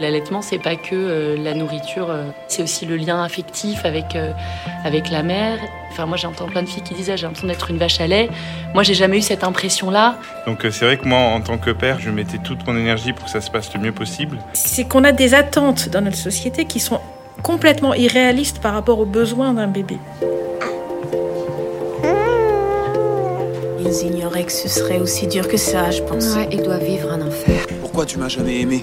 L'allaitement, c'est pas que euh, la nourriture, euh, c'est aussi le lien affectif avec, euh, avec la mère. Enfin, moi, j'entends plein de filles qui disent ah, j'ai l'impression d'être une vache à lait. Moi, j'ai jamais eu cette impression-là. Donc, c'est vrai que moi, en tant que père, je mettais toute mon énergie pour que ça se passe le mieux possible. C'est qu'on a des attentes dans notre société qui sont complètement irréalistes par rapport aux besoins d'un bébé. Ils ignoraient que ce serait aussi dur que ça, je pense. Ouais, ils doivent vivre un enfer. Pourquoi tu m'as jamais aimé?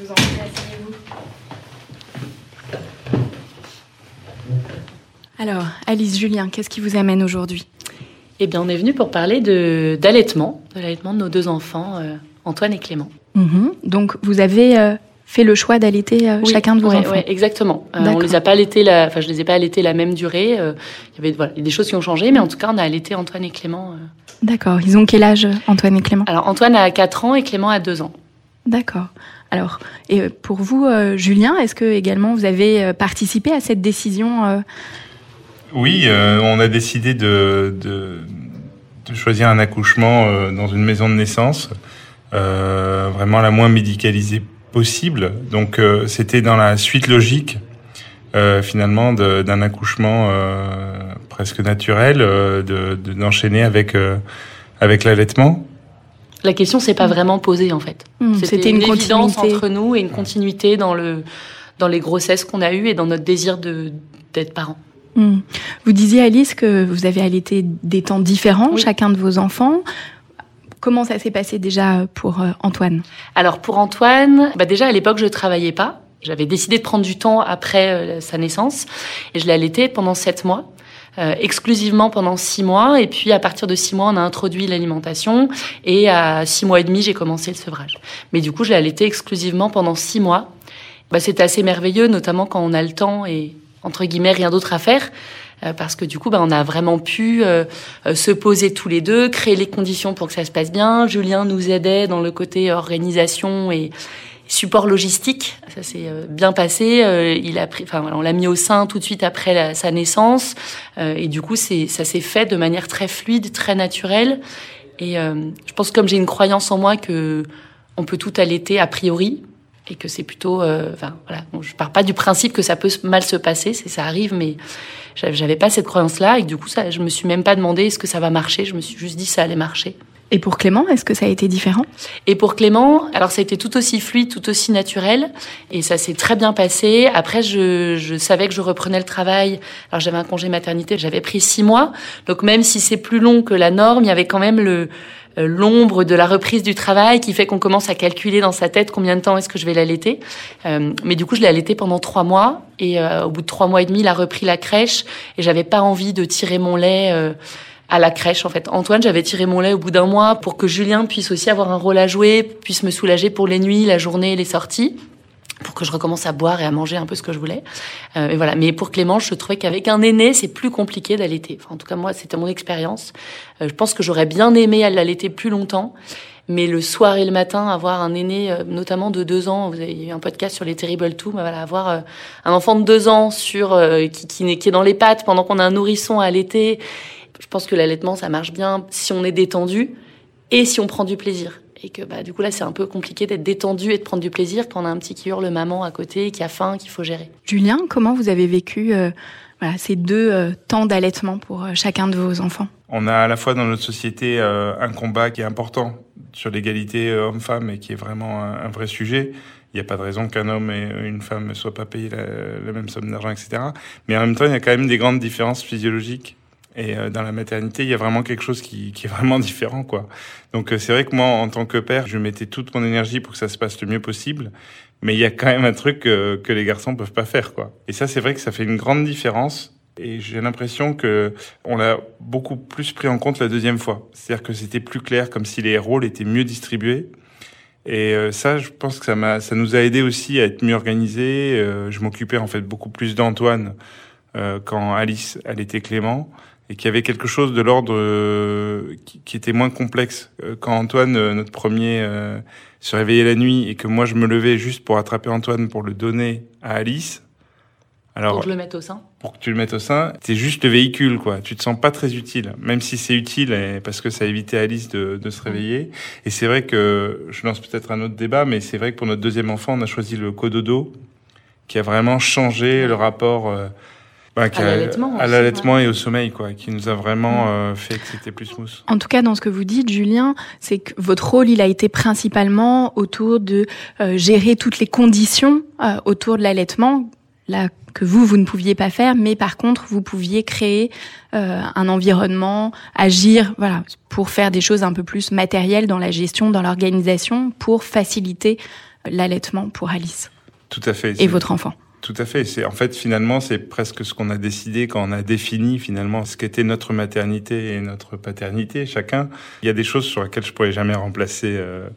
Je vous en prie, asseyez-vous. Alors, Alice, Julien, qu'est-ce qui vous amène aujourd'hui? Eh bien, on est venu pour parler de d'allaitement, de l'allaitement de nos deux enfants, euh, Antoine et Clément. Mhm. Donc, vous avez euh, fait le choix d'allaiter euh, Oui, chacun de vos ouais, enfants ouais, exactement. Euh, on les a pas allaités la, enfin je les ai pas allaités la même durée. euh, Il y avait voilà, il y a des choses qui ont changé, mais en tout cas on a allaité Antoine et Clément. euh. D'accord. Ils ont quel âge, Antoine et Clément? Alors Antoine a 4 ans et Clément a 2 ans. D'accord. Alors, et euh, pour vous, euh, Julien, est-ce que également vous avez euh, participé à cette décision Oui, on a décidé de, choisir un accouchement dans une maison de naissance, vraiment la moins médicalisée possible. Donc, c'était dans la suite logique, finalement, d'un accouchement presque naturel, de- de- d'enchaîner avec, avec l'allaitement. La question s'est pas vraiment posée en fait. hmm, C'était une, évidence continuité entre nous et une continuité dans le dans les grossesses qu'on a eues et dans notre désir de d'être parents. Hmm. Vous disiez, Alice, que vous avez allaité des temps différents, Oui. chacun de vos enfants. Comment ça s'est passé déjà pour euh, Antoine? Alors pour Antoine, bah déjà à l'époque je travaillais pas. J'avais décidé de prendre du temps après euh, sa naissance et je l'ai allaité pendant sept mois. Euh, exclusivement pendant six mois et puis à partir de six mois on a introduit l'alimentation et à six mois et demi j'ai commencé le sevrage. Mais du coup je l'ai allaité exclusivement pendant six mois. Bah, c'était assez merveilleux notamment quand on a le temps et entre guillemets rien d'autre à faire euh, parce que du coup, bah, on a vraiment pu euh, euh, se poser tous les deux, créer les conditions pour que ça se passe bien. Julien nous aidait dans le côté organisation et support logistique. Ça s'est euh, bien passé. Euh, il a pris, enfin on l'a mis au sein tout de suite après sa naissance, Euh, et du coup, c'est ça s'est fait de manière très fluide, très naturelle. Et je pense comme j'ai une croyance en moi que on peut tout allaiter a priori et que c'est plutôt, euh, enfin voilà, je pars pas du principe que ça peut mal se passer, c'est ça arrive, mais j'avais pas cette croyance-là et du coup, ça, je me suis même pas demandé est-ce que ça va marcher. Je me suis juste dit ça allait marcher. Et pour Clément, est-ce que ça a été différent? Et pour Clément, alors ça a été tout aussi fluide, tout aussi naturel, et ça s'est très bien passé. Après, je, je savais que je reprenais le travail. Alors j'avais un congé maternité, j'avais pris six mois, donc même si c'est plus long que la norme, il y avait quand même le euh, l'ombre de la reprise du travail qui fait qu'on commence à calculer dans sa tête combien de temps est-ce que je vais l'allaiter. Euh, mais du coup, je l'ai allaité pendant trois mois, et euh, au bout de trois mois et demi, il a repris la crèche, et j'avais pas envie de tirer mon lait. euh, à la crèche en fait. Antoine, j'avais tiré mon lait au bout d'un mois pour que Julien puisse aussi avoir un rôle à jouer, puisse me soulager pour les nuits, la journée, les sorties. pour que je recommence à boire et à manger un peu ce que je voulais. Euh, voilà. Mais pour Clément, je trouvais qu'avec un aîné, c'est plus compliqué d'allaiter. En tout cas, moi, c'était mon expérience. Euh, je pense que j'aurais bien aimé l'allaiter plus longtemps. Mais le soir et le matin, avoir un aîné, euh, notamment de deux ans, vous avez eu un podcast sur les Terrible Two, mais voilà, avoir euh, un enfant de deux ans sur qui, qui, qui est dans les pattes pendant qu'on a un nourrisson à allaiter, je pense que l'allaitement, ça marche bien si on est détendu et si on prend du plaisir et que bah, du coup là c'est un peu compliqué d'être détendu et de prendre du plaisir quand on a un petit qui hurle maman à côté, qui a faim, qu'il faut gérer. Julien, comment vous avez vécu euh, voilà, ces deux euh, temps d'allaitement pour euh, chacun de vos enfants? On a à la fois dans notre société un combat qui est important sur l'égalité homme-femme et qui est vraiment un, vrai sujet. Il n'y a pas de raison qu'un homme et une femme ne soient pas payés la, la même somme d'argent, etc. Mais en même temps, il y a quand même des grandes différences physiologiques et euh, dans la maternité, il y a vraiment quelque chose qui, qui est vraiment différent, quoi. Donc euh, c'est vrai que moi, en tant que père, je mettais toute mon énergie pour que ça se passe le mieux possible. Mais il y a quand même un truc que, que les garçons peuvent pas faire, quoi. Et ça, c'est vrai que ça fait une grande différence. Et j'ai l'impression que on l'a beaucoup plus pris en compte la deuxième fois. C'est-à-dire que c'était plus clair, comme si les rôles étaient mieux distribués. Et euh, ça, je pense que ça m'a, ça nous a aidé aussi à être mieux organisés. je m'occupais en fait beaucoup plus d'Antoine quand Alice, elle était Clément et qu'il y avait quelque chose de l'ordre euh, qui, était moins complexe. Euh, quand Antoine, euh, notre premier, se réveillait la nuit et que moi je me levais juste pour attraper Antoine pour le donner à Alice. Alors, pour que je le mette au sein Pour que tu le mettes au sein, c'est juste le véhicule, quoi. Tu te sens pas très utile, même si c'est utile parce que ça a évité à Alice de, de se réveiller. Et c'est vrai que, je lance peut-être un autre débat, mais c'est vrai que pour notre deuxième enfant, on a choisi le cododo, qui a vraiment changé le rapport bah, à l'allaitement et au sommeil, quoi, qui nous a vraiment euh, fait que c'était plus smooth. En tout cas, dans ce que vous dites, Julien, c'est que votre rôle, il a été principalement autour de euh, gérer toutes les conditions euh, autour de l'allaitement, là que vous, vous ne pouviez pas faire, mais par contre, vous pouviez créer un environnement, agir, voilà, pour faire des choses un peu plus matérielles dans la gestion, dans l'organisation, pour faciliter l'allaitement pour Alice. Tout à fait. Et votre enfant. Tout à fait. C'est en fait finalement c'est presque ce qu'on a décidé quand on a défini finalement ce qu'était notre maternité et notre paternité chacun. Il y a des choses sur lesquelles je pourrais jamais remplacer euh,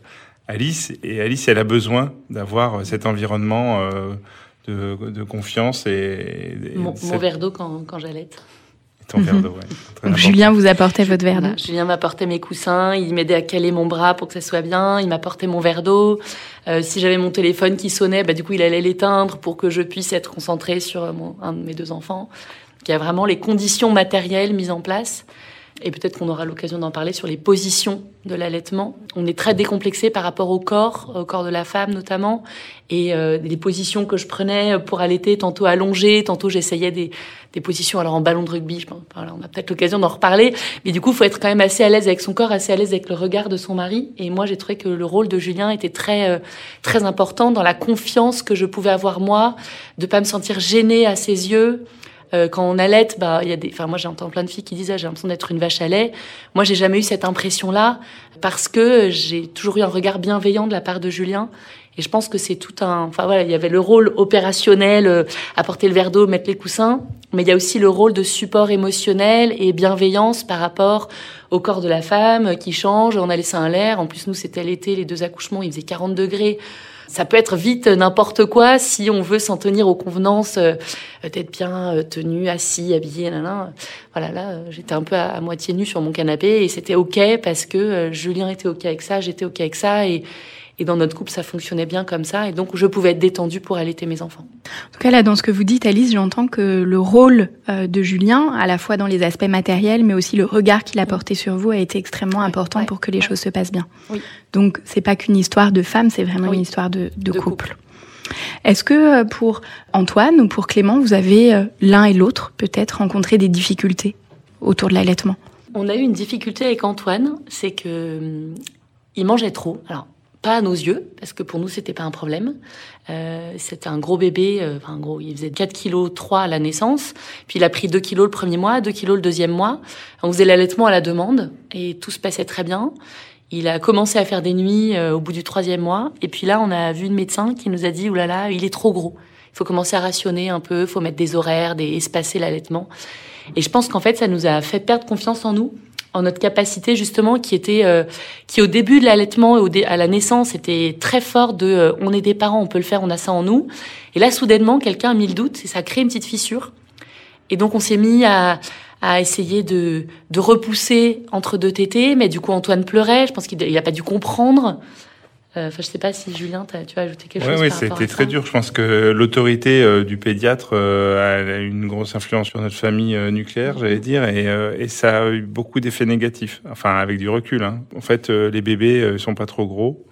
Alice et Alice elle a besoin d'avoir euh, cet environnement euh, de, de, confiance et, mon, verre d'eau quand, quand j'allaite. Ton verre d'eau, ouais. Julien vous apportait votre verre d'eau. Julien m'apportait mes coussins, il m'aidait à caler mon bras pour que ça soit bien, il m'apportait mon verre d'eau. Euh, si j'avais mon téléphone qui sonnait, bah, du coup, il allait l'éteindre pour que je puisse être concentrée sur mon, un de mes deux enfants. Il y a vraiment les conditions matérielles mises en place et peut-être qu'on aura l'occasion d'en parler sur les positions de l'allaitement. On est très décomplexé par rapport au corps, au corps de la femme notamment, et euh, les positions que je prenais pour allaiter, tantôt allongées, tantôt j'essayais des, des positions alors en ballon de rugby. Je pense, voilà, on a peut-être l'occasion d'en reparler, mais du coup, il faut être quand même assez à l'aise avec son corps, assez à l'aise avec le regard de son mari. Et moi, j'ai trouvé que le rôle de Julien était très euh, très important dans la confiance que je pouvais avoir moi, de pas me sentir gênée à ses yeux. Euh, quand on allait, bah, il y a des, enfin, moi, j'entends plein de filles qui disent, ah, j'ai l'impression d'être une vache à lait. Moi, j'ai jamais eu cette impression-là parce que j'ai toujours eu un regard bienveillant de la part de Julien. Et je pense que c'est tout un, enfin voilà, il y avait le rôle opérationnel, euh, apporter le verre d'eau, mettre les coussins, mais il y a aussi le rôle de support émotionnel et bienveillance par rapport au corps de la femme qui change. On a laissé un l'air. En plus, nous, c'était l'été, les deux accouchements, il faisait 40 degrés ça peut être vite n'importe quoi si on veut s'en tenir aux convenances euh, d'être bien euh, tenu, assis, habillé, nan, Voilà, là, euh, j'étais un peu à, moitié nue sur mon canapé et c'était ok parce que Julien était ok avec ça, j'étais ok avec ça et et dans notre couple, ça fonctionnait bien comme ça. Et donc, je pouvais être détendue pour allaiter mes enfants. En tout cas, là, dans ce que vous dites, Alice, j'entends que le rôle euh, de Julien, à la fois dans les aspects matériels, mais aussi le regard qu'il a porté sur vous, a été extrêmement important pour que les choses se passent bien. Oui. Donc, c'est pas qu'une histoire de femme, c'est vraiment une histoire de, de, couple. Est-ce que euh, pour Antoine ou pour Clément, vous avez euh, l'un et l'autre peut-être rencontré des difficultés autour de l'allaitement? On a eu une difficulté avec Antoine, c'est que hum, il mangeait trop. Alors, pas à nos yeux, parce que pour nous, c'était pas un problème. Euh, c'était un gros bébé, euh, enfin gros, il faisait 4 kg 3 à la naissance, puis il a pris 2 kg le premier mois, 2 kg le deuxième mois. On faisait l'allaitement à la demande, et tout se passait très bien. Il a commencé à faire des nuits euh, au bout du troisième mois, et puis là, on a vu une médecin qui nous a dit, oulala, là là, il est trop gros. Il faut commencer à rationner un peu, faut mettre des horaires, des espacer l'allaitement. Et je pense qu'en fait, ça nous a fait perdre confiance en nous, en notre capacité justement qui était euh, qui au début de l'allaitement et à la naissance était très fort de euh, on est des parents on peut le faire on a ça en nous. Et là soudainement quelqu'un a mis le doute et ça a créé une petite fissure. Et donc on s'est mis à à essayer de de repousser entre deux tétés mais du coup Antoine pleurait. Je pense qu'il n'a pas dû comprendre enfin, je sais pas si Julien, tu as ajouté quelque chose. Oui, c'était très dur. Je pense que l'autorité euh, du pédiatre euh, a une grosse influence sur notre famille nucléaire, j'allais dire, et, et, ça a eu beaucoup d'effets négatifs. Enfin, avec du recul. Hein. En fait, les bébés sont pas trop gros.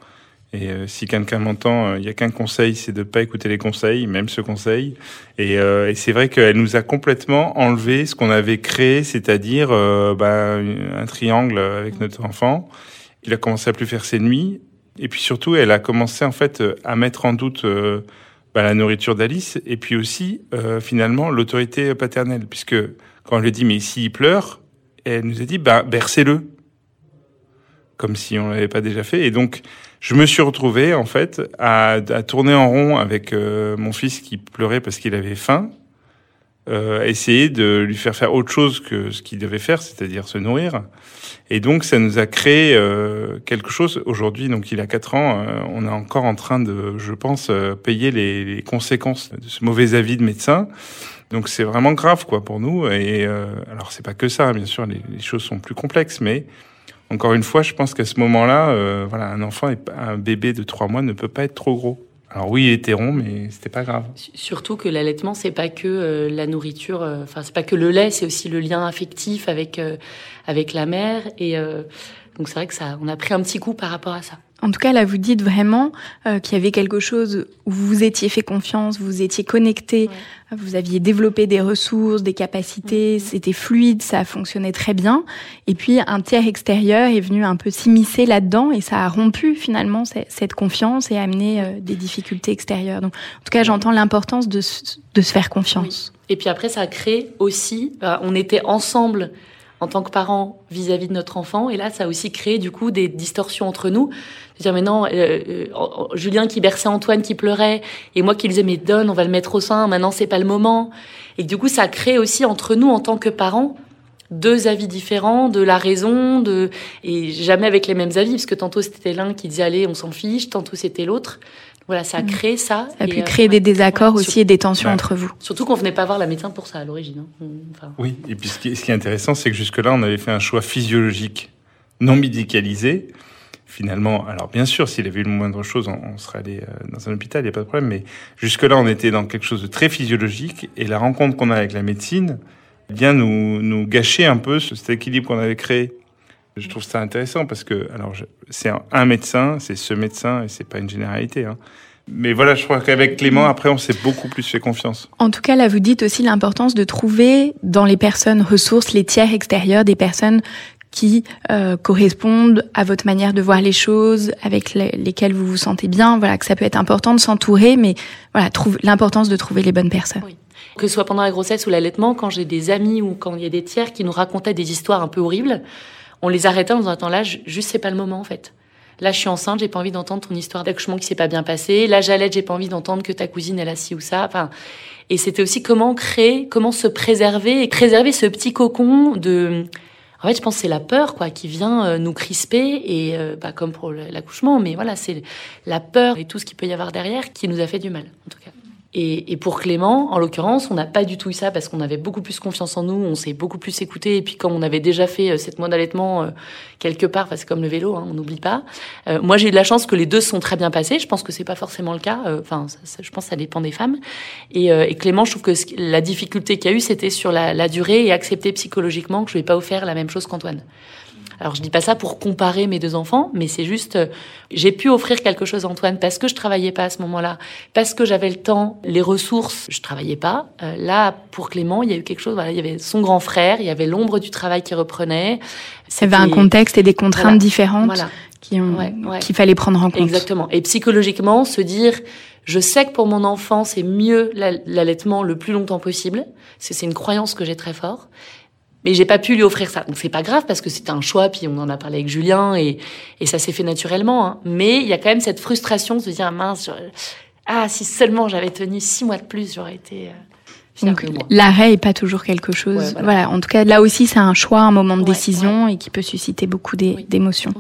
Et si quelqu'un m'entend, il y a qu'un conseil, c'est de pas écouter les conseils, même ce conseil. Et, et c'est vrai qu'elle nous a complètement enlevé ce qu'on avait créé, c'est-à-dire bah, un triangle avec notre enfant. Il a commencé à plus faire ses nuits et puis surtout, elle a commencé en fait euh, à mettre en doute euh, bah, la nourriture d'Alice et puis aussi euh, finalement l'autorité paternelle, puisque quand on lui dit mais s'il pleure, elle nous a dit bah bercez-le, comme si on l'avait pas déjà fait. Et donc je me suis retrouvé en fait à, à tourner en rond avec mon fils qui pleurait parce qu'il avait faim, euh, essayer de lui faire faire autre chose que ce qu'il devait faire, c'est-à-dire se nourrir. Et donc, ça nous a créé euh, quelque chose. Aujourd'hui, donc il a quatre ans, euh, on est encore en train de, je pense, euh, payer les, les, conséquences de ce mauvais avis de médecin. Donc, c'est vraiment grave, quoi, pour nous. Et alors, c'est pas que ça, bien sûr, les, les, choses sont plus complexes, mais encore une fois, je pense qu'à ce moment-là, voilà, un enfant, un bébé de trois mois ne peut pas être trop gros. Alors oui, il était rond, mais c'était pas grave. Surtout que l'allaitement, c'est pas que euh, la nourriture, euh, enfin c'est pas que le lait, c'est aussi le lien affectif avec euh, avec la mère. Et donc c'est vrai que ça, on a pris un petit coup par rapport à ça. En tout cas, là, vous dites vraiment euh, qu'il y avait quelque chose où vous vous étiez fait confiance, vous étiez connecté, vous aviez développé des ressources, des capacités, mm-hmm. c'était fluide, ça fonctionnait très bien. Et puis, un tiers extérieur est venu un peu s'immiscer là-dedans et ça a rompu finalement cette confiance et amené euh, des difficultés extérieures. Donc, en tout cas, j'entends l'importance de, de, se faire confiance. Et puis après, ça a créé aussi, euh, on était ensemble en tant que parents vis-à-vis de notre enfant. Et là, ça a aussi créé du coup des distorsions entre nous. dire mais euh, euh, Julien qui berçait Antoine qui pleurait et moi qui disais mais donne, on va le mettre au sein. Maintenant, c'est pas le moment. Et du coup, ça crée aussi entre nous en tant que parents deux avis différents de la raison, de et jamais avec les mêmes avis, parce que tantôt c'était l'un qui disait allez, on s'en fiche, tantôt c'était l'autre. Voilà, ça a créé ça. Ça a pu créer des désaccords aussi et des tensions entre vous. Surtout qu'on venait pas voir la médecin pour ça à l'origine. Hein. Enfin... Oui, et puis ce qui, est, intéressant, c'est que jusque-là, on avait fait un choix physiologique, non médicalisé. Finalement, alors bien sûr, s'il avait eu le moindre chose, on, serait allé euh, dans un hôpital, il n'y a pas de problème. Mais jusque-là, on était dans quelque chose de très physiologique. Et la rencontre qu'on a avec la médecine vient nous, nous gâcher un peu cet équilibre qu'on avait créé. Je trouve ça intéressant parce que, alors, c'est un médecin, c'est ce médecin et c'est pas une généralité. Hein. Mais voilà, je crois qu'avec Clément, après, on s'est beaucoup plus fait confiance. En tout cas, là, vous dites aussi l'importance de trouver dans les personnes ressources, les tiers extérieurs, des personnes qui euh, correspondent à votre manière de voir les choses, avec lesquelles vous vous sentez bien. Voilà, que ça peut être important de s'entourer, mais voilà, l'importance de trouver les bonnes personnes. Oui. Que ce soit pendant la grossesse ou l'allaitement, quand j'ai des amis ou quand il y a des tiers qui nous racontaient des histoires un peu horribles, on les arrêtait en disant attends là, juste c'est pas le moment en fait. Là, je suis enceinte, j'ai pas envie d'entendre ton histoire d'accouchement qui s'est pas bien passé. Là, j'allais, j'ai pas envie d'entendre que ta cousine elle a ci ou ça. Enfin, et c'était aussi comment créer, comment se préserver et préserver ce petit cocon de. En fait, je pense c'est la peur quoi qui vient euh, nous crisper et euh, bah, comme pour l'accouchement, mais voilà, c'est la peur et tout ce qu'il peut y avoir derrière qui nous a fait du mal en tout cas. Et, et, pour Clément, en l'occurrence, on n'a pas du tout eu ça parce qu'on avait beaucoup plus confiance en nous, on s'est beaucoup plus écouté. Et puis comme on avait déjà fait cette euh, mois d'allaitement euh, quelque part, c'est comme le vélo, hein, on n'oublie pas. Euh, moi, j'ai eu de la chance que les deux sont très bien passés. Je pense que c'est pas forcément le cas. Enfin, je pense que ça dépend des femmes. Et, et Clément, je trouve que la difficulté qu'il y a eu, c'était sur la, la, durée et accepter psychologiquement que je vais pas offert la même chose qu'Antoine. Alors je dis pas ça pour comparer mes deux enfants, mais c'est juste euh, j'ai pu offrir quelque chose à Antoine parce que je travaillais pas à ce moment-là, parce que j'avais le temps, les ressources, je travaillais pas. Euh, là pour Clément, il y a eu quelque chose. Voilà, il y avait son grand frère, il y avait l'ombre du travail qui reprenait. Ça avait un contexte et des contraintes différentes qui ont qu'il fallait prendre en compte. Exactement. Et psychologiquement, se dire je sais que pour mon enfant, c'est mieux l'allaitement le plus longtemps possible. C'est une croyance que j'ai très fort mais j'ai pas pu lui offrir ça. Donc c'est pas grave parce que c'était un choix, puis on en a parlé avec Julien et, et ça s'est fait naturellement. Hein. Mais il y a quand même cette frustration de se dire ah, mince, ah si seulement j'avais tenu six mois de plus, j'aurais été. Euh, Donc l'arrêt est pas toujours quelque chose. voilà. En tout cas, là aussi, c'est un choix, un moment de décision et qui peut susciter beaucoup d'émotions.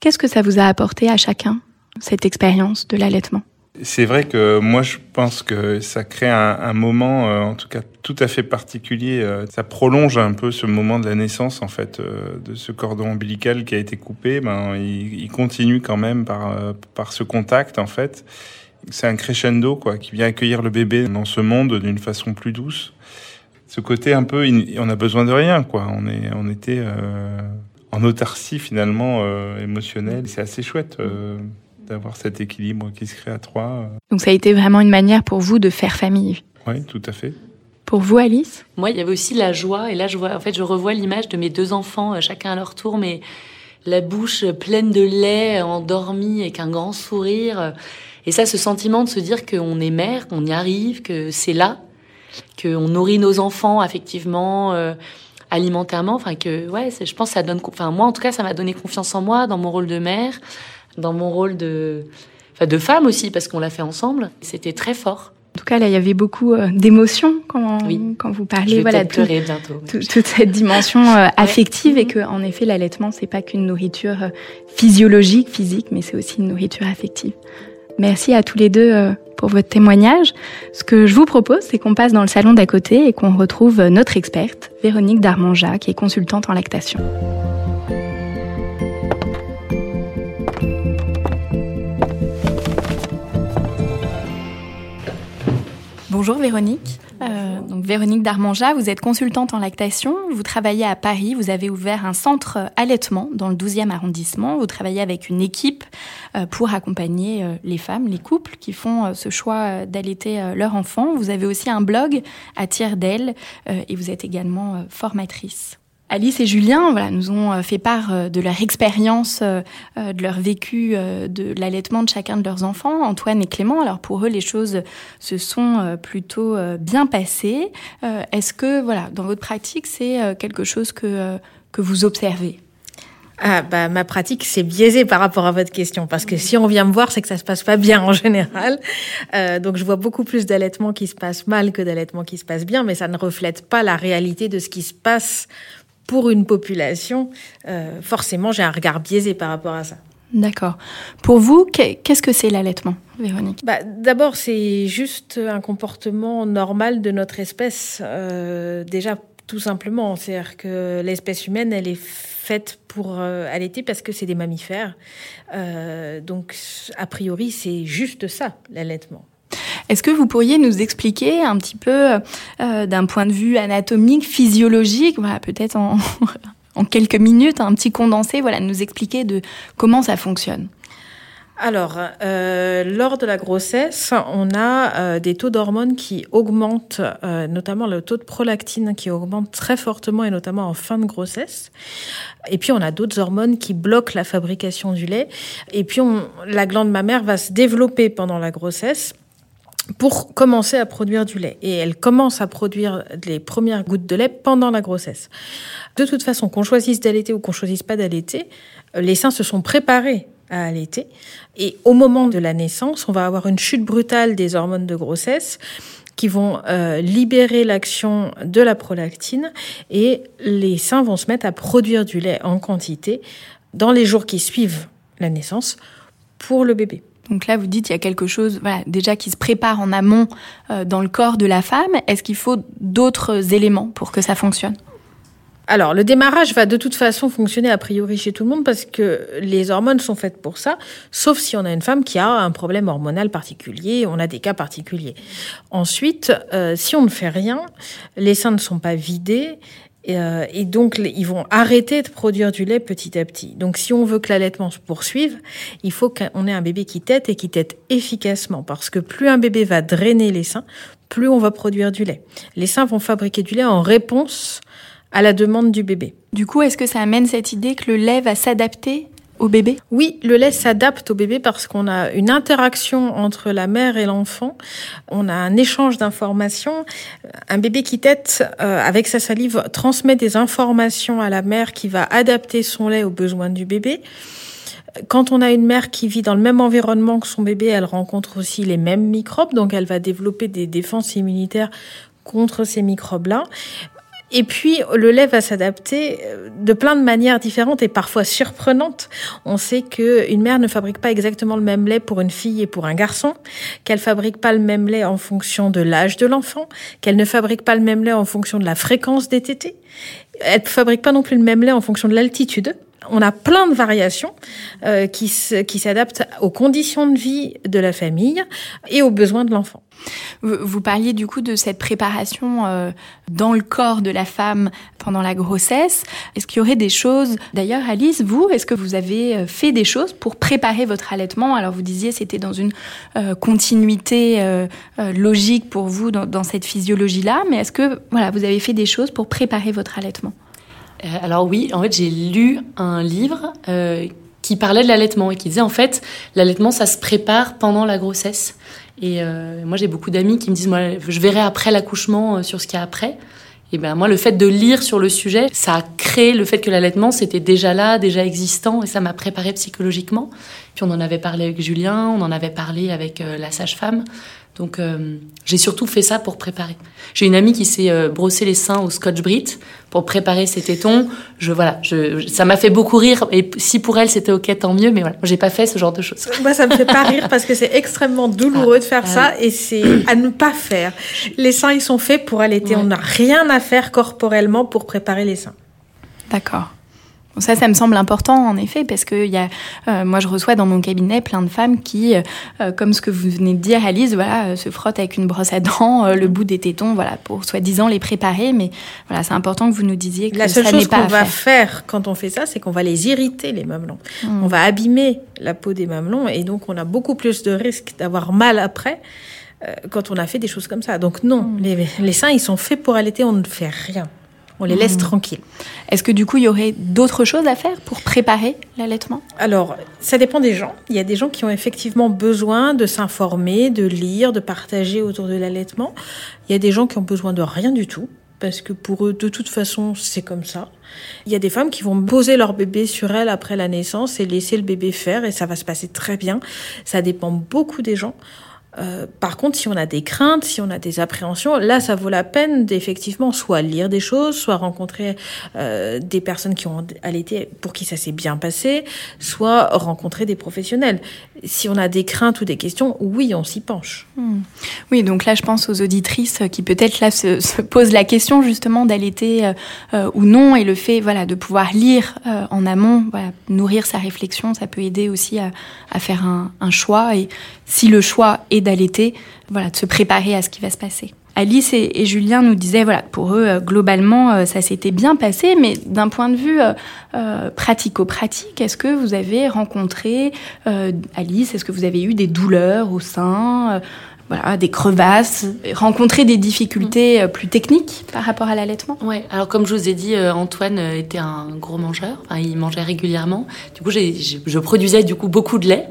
Qu'est-ce que ça vous a apporté à chacun cette expérience de l'allaitement? C'est vrai que moi je pense que ça crée un, moment, euh, en tout cas tout à fait particulier. Euh, ça prolonge un peu ce moment de la naissance en fait euh, de ce cordon ombilical qui a été coupé. Ben il, il continue quand même par par ce contact en fait. C'est un crescendo quoi qui vient accueillir le bébé dans ce monde d'une façon plus douce. Ce côté un peu, on a besoin de rien quoi. On est, on était en autarcie finalement émotionnelle. C'est assez chouette d'avoir cet équilibre qui se crée à trois. Donc ça a été vraiment une manière pour vous de faire famille. Oui, tout à fait. Pour vous, Alice? Moi, il y avait aussi la joie. Et là, je vois, en fait, je revois l'image de mes deux enfants, euh, chacun à leur tour, mais la bouche pleine de lait, endormie, avec un grand sourire. Et ça, ce sentiment de se dire qu'on est mère, qu'on y arrive, que c'est là, qu'on nourrit nos enfants affectivement, euh, alimentairement. Enfin, que, ouais, je pense que ça donne. Enfin, moi, en tout cas, ça m'a donné confiance en moi, dans mon rôle de mère dans mon rôle de, enfin de femme aussi, parce qu'on l'a fait ensemble. C'était très fort. En tout cas, là, il y avait beaucoup euh, d'émotions quand, quand vous parlez. voilà, pleurer bientôt. toute cette dimension euh, affective et que, en effet, l'allaitement, c'est pas qu'une nourriture euh, physiologique, physique, mais c'est aussi une nourriture affective. Merci à tous les deux pour votre témoignage. Ce que je vous propose, c'est qu'on passe dans le salon d'à côté et qu'on retrouve notre experte, Véronique Darmanja, qui est consultante en lactation. Bonjour Véronique. Euh, donc Véronique Darmanja, vous êtes consultante en lactation, vous travaillez à Paris, vous avez ouvert un centre allaitement dans le 12e arrondissement, vous travaillez avec une équipe euh, pour accompagner euh, les femmes, les couples qui font ce choix d'allaiter leur enfant. Vous avez aussi un blog à tire d'aile et vous êtes également formatrice. Alice et Julien nous ont euh, fait part euh, de leur expérience, euh, de leur vécu de l'allaitement de chacun de leurs enfants, Antoine et Clément. Alors pour eux, les choses se sont plutôt bien passées. Est-ce que, voilà, dans votre pratique, c'est quelque chose que, que vous observez? Ah, bah, ma pratique, c'est biaisé par rapport à votre question, parce que si on vient me voir, c'est que ça se passe pas bien en général. Donc, je vois beaucoup plus d'allaitements qui se passent mal que d'allaitements qui se passent bien, mais ça ne reflète pas la réalité de ce qui se passe pour une population, euh, forcément, j'ai un regard biaisé par rapport à ça. D'accord. Pour vous, qu'est-ce que c'est l'allaitement, Véronique? Bah, D'abord, c'est juste un comportement normal de notre espèce. Euh, déjà, tout simplement, c'est-à-dire que l'espèce humaine, elle est faite pour euh, allaiter parce que c'est des mammifères. donc, a priori, c'est juste ça, l'allaitement. Est-ce que vous pourriez nous expliquer un petit peu, euh, d'un point de vue anatomique, physiologique, voilà, peut-être en, quelques minutes, un petit condensé, voilà, nous expliquer de comment ça fonctionne? Alors, euh, lors de la grossesse, on a euh, des taux d'hormones qui augmentent, notamment le taux de prolactine qui augmente très fortement et notamment en fin de grossesse. Et puis, on a d'autres hormones qui bloquent la fabrication du lait. Et puis, la glande mammaire va se développer pendant la grossesse pour commencer à produire du lait. Et elle commence à produire les premières gouttes de lait pendant la grossesse. De toute façon, qu'on choisisse d'allaiter ou qu'on choisisse pas d'allaiter, euh, les seins se sont préparés à allaiter. Et au moment de la naissance, on va avoir une chute brutale des hormones de grossesse qui vont euh, libérer l'action de la prolactine et les seins vont se mettre à produire du lait en quantité dans les jours qui suivent la naissance pour le bébé. Donc là, vous dites il y a quelque chose, déjà qui se prépare en amont euh, dans le corps de la femme. Est-ce qu'il faut d'autres éléments pour que ça fonctionne? Alors, le démarrage va de toute façon fonctionner a priori chez tout le monde parce que les hormones sont faites pour ça, sauf si on a une femme qui a un problème hormonal particulier, on a des cas particuliers. Ensuite, euh, si on ne fait rien, les seins ne sont pas vidés euh, et, donc, ils vont arrêter de produire du lait petit à petit. Donc, si on veut que l'allaitement se poursuive, il faut qu'on ait un bébé qui tète et qui tète efficacement. Parce que plus un bébé va drainer les seins, plus on va produire du lait. Les seins vont fabriquer du lait en réponse à la demande du bébé. Du coup, est-ce que ça amène cette idée que le lait va s'adapter Oui, le lait s'adapte au bébé parce qu'on a une interaction entre la mère et l'enfant. On a un échange d'informations. Un bébé qui tète euh, avec sa salive transmet des informations à la mère qui va adapter son lait aux besoins du bébé. Quand on a une mère qui vit dans le même environnement que son bébé, elle rencontre aussi les mêmes microbes, donc elle va développer des défenses immunitaires contre ces microbes-là. Et puis, le lait va s'adapter euh, de plein de manières différentes et parfois surprenantes. On sait qu'une mère ne fabrique pas exactement le même lait pour une fille et pour un garçon, qu'elle fabrique pas le même lait en fonction de l'âge de l'enfant, qu'elle ne fabrique pas le même lait en fonction de la fréquence des tétés. Elle fabrique pas non plus le même lait en fonction de l'altitude on a plein de variations euh, qui s'adaptent aux conditions de vie de la famille et aux besoins de l'enfant. Vous, parliez du coup de cette préparation euh, dans le corps de la femme pendant la grossesse. Est-ce qu'il y aurait des choses, d'ailleurs Alice, vous, est-ce que vous avez euh, fait des choses pour préparer votre allaitement? Alors vous disiez c'était dans une euh, continuité logique pour vous dans, dans cette physiologie-là, mais est-ce que voilà, vous avez fait des choses pour préparer votre allaitement? Alors oui, en fait j'ai lu un livre qui parlait de l'allaitement et qui disait en fait l'allaitement ça se prépare pendant la grossesse. Et euh, moi j'ai beaucoup d'amis qui me disent moi je verrai après l'accouchement euh, sur ce qu'il y a après. Et ben moi le fait de lire sur le sujet, ça a créé le fait que l'allaitement c'était déjà là, déjà existant et ça m'a préparé psychologiquement. Puis on en avait parlé avec Julien, on en avait parlé avec euh, la sage-femme. Donc euh, j'ai surtout fait ça pour préparer. J'ai une amie qui s'est euh, brossé les seins au Scotch Brit pour préparer ses tétons. Je voilà, je, ça m'a fait beaucoup rire et si pour elle c'était ok tant mieux. Mais voilà, j'ai pas fait ce genre de choses. Moi ça me fait pas rire parce que c'est extrêmement douloureux de faire ah, ça et c'est à ne pas faire. Les seins ils sont faits pour allaiter. On n'a rien à faire corporellement pour préparer les seins. D'accord. Ça, ça me semble important en effet, parce que y a, euh, moi je reçois dans mon cabinet plein de femmes qui, euh, comme ce que vous venez de dire, Alice, voilà, euh, se frottent avec une brosse à dents le bout des tétons, voilà, pour soi-disant les préparer. Mais voilà, c'est important que vous nous disiez que la seule chose qu'on va faire. quand on fait ça, c'est qu'on va les irriter les mamelons. Hmm. On va abîmer la peau des mamelons et donc on a beaucoup plus de risques d'avoir mal après quand on a fait des choses comme ça. Donc non, hmm. les, les seins ils sont faits pour allaiter, on ne fait rien. On les laisse mmh. tranquilles. Est-ce que du coup, il y aurait d'autres choses à faire pour préparer l'allaitement? Alors, ça dépend des gens. Il y a des gens qui ont effectivement besoin de s'informer, de lire, de partager autour de l'allaitement. Il y a des gens qui ont besoin de rien du tout parce que pour eux, de toute façon, c'est comme ça. Il y a des femmes qui vont poser leur bébé sur elles après la naissance et laisser le bébé faire et ça va se passer très bien. Ça dépend beaucoup des gens. Euh, par contre, si on a des craintes, si on a des appréhensions, là, ça vaut la peine d'effectivement soit lire des choses, soit rencontrer euh, des personnes qui ont allaité pour qui ça s'est bien passé, soit rencontrer des professionnels. Si on a des craintes ou des questions, oui, on s'y penche. Hmm. Oui, donc là, je pense aux auditrices qui peut-être là se, se, posent la question justement d'allaiter euh, euh ou non, et le fait, voilà, de pouvoir lire euh, en amont, voilà, nourrir sa réflexion, ça peut aider aussi à, à faire un, un choix. Et si le choix est d'allaiter, voilà, de se préparer à ce qui va se passer. Alice et, Julien nous disaient, voilà, pour eux, euh, globalement, euh, ça s'était bien passé, mais d'un point de vue euh, pratico-pratique, est-ce que vous avez rencontré, Alice, est-ce que vous avez eu des douleurs au sein voilà, des crevasses, rencontrer des difficultés euh, plus techniques par rapport à l'allaitement? Ouais, alors comme je vous ai dit, euh, Antoine euh, était un gros mangeur, enfin, il mangeait régulièrement. Du coup, j'ai, je produisais du coup beaucoup de lait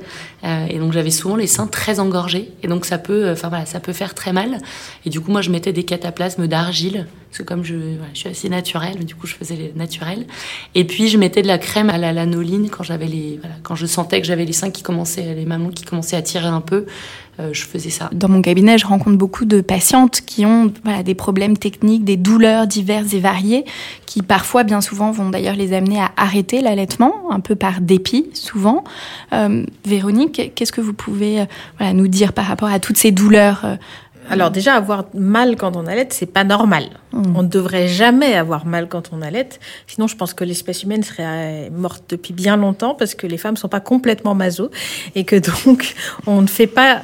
et donc j'avais souvent les seins très engorgés et donc ça peut, enfin voilà, ça peut faire très mal. Et du coup, moi, je mettais des cataplasmes d'argile parce que comme je, je suis assez naturelle, du coup, je faisais les naturels. Et puis, je mettais de la crème à la lanoline quand j'avais les, voilà, quand je sentais que j'avais les seins qui commençaient, les mamans qui commençaient à tirer un peu. Euh. Dans mon cabinet, je rencontre beaucoup de patientes qui ont des problèmes techniques, des douleurs diverses et variées, qui parfois, bien souvent, vont d'ailleurs les amener à arrêter l'allaitement, un peu par dépit, souvent. Euh, Véronique, qu'est-ce que vous pouvez euh, nous dire par rapport à toutes ces douleurs alors déjà, avoir mal quand on allait, c'est pas normal. Mm. On ne devrait jamais avoir mal quand on allait. Sinon, je pense que l'espèce humaine serait morte depuis bien longtemps parce que les femmes sont pas complètement maso et que donc on ne fait pas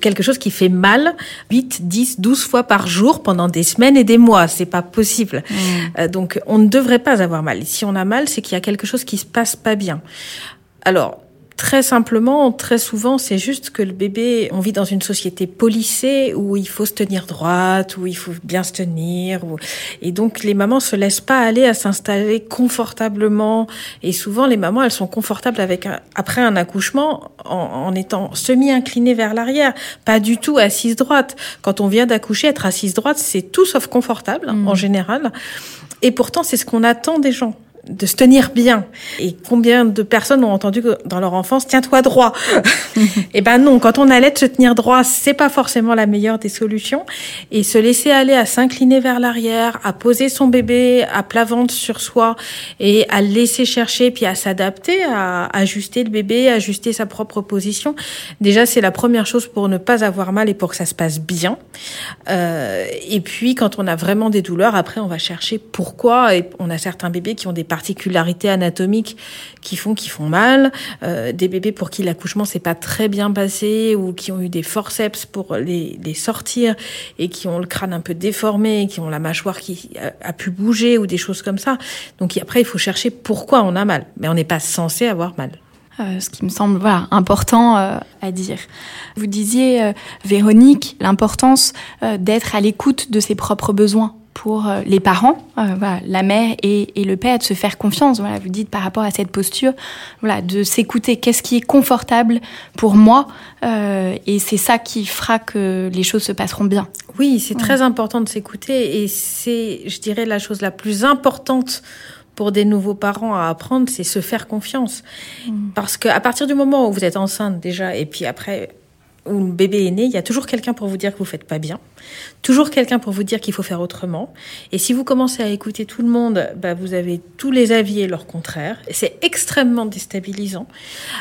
quelque chose qui fait mal 8, 10, 12 fois par jour pendant des semaines et des mois. C'est pas possible. Mm. Euh, donc on ne devrait pas avoir mal. si on a mal, c'est qu'il y a quelque chose qui se passe pas bien. Alors, Très simplement, très souvent, c'est juste que le bébé, on vit dans une société polissée où il faut se tenir droite, où il faut bien se tenir, et donc les mamans se laissent pas aller à s'installer confortablement. Et souvent, les mamans, elles sont confortables avec après un accouchement en, étant semi-inclinées vers l'arrière, pas du tout assises droite. Quand on vient d'accoucher, être assise droite, c'est tout sauf confortable en mmh. général. Et pourtant, c'est ce qu'on attend des gens de se tenir bien. Et combien de personnes ont entendu que dans leur enfance, tiens-toi droit. Eh ben non, quand on allait se tenir droit, c'est pas forcément la meilleure des solutions. Et se laisser aller à s'incliner vers l'arrière, à poser son bébé à plat ventre sur soi et à le laisser chercher, puis à s'adapter, à ajuster le bébé, ajuster sa propre position. Déjà, c'est la première chose pour ne pas avoir mal et pour que ça se passe bien. Euh, et puis, quand on a vraiment des douleurs, après, on va chercher pourquoi. Et on a certains bébés qui ont des particularités anatomiques qui font font mal, euh, des bébés pour qui l'accouchement s'est pas très bien passé ou qui ont eu des forceps pour les, les sortir et qui ont le crâne un peu déformé, qui ont la mâchoire qui a, pu bouger ou des choses comme ça. Donc après, il faut chercher pourquoi on a mal, mais on n'est pas censé avoir mal. Euh, ce qui me semble important euh, à dire. Vous disiez, Véronique, l'importance d'être à l'écoute de ses propres besoins pour euh, les parents, euh, voilà, la mère et, et, le père, de se faire confiance. Voilà, vous dites par rapport à cette posture, voilà, de s'écouter. Qu'est-ce qui est confortable pour moi Et c'est ça qui fera que les choses se passeront bien. Oui, c'est ouais. très important de s'écouter et c'est, je dirais, la chose la plus importante pour des nouveaux parents à apprendre, c'est se faire confiance. Mmh. Parce qu'à partir du moment où vous êtes enceinte déjà, et puis après, où le bébé est né, il y a toujours quelqu'un pour vous dire que vous faites pas bien, toujours quelqu'un pour vous dire qu'il faut faire autrement. Et si vous commencez à écouter tout le monde, bah, vous avez tous les avis et leur contraire. C'est extrêmement déstabilisant.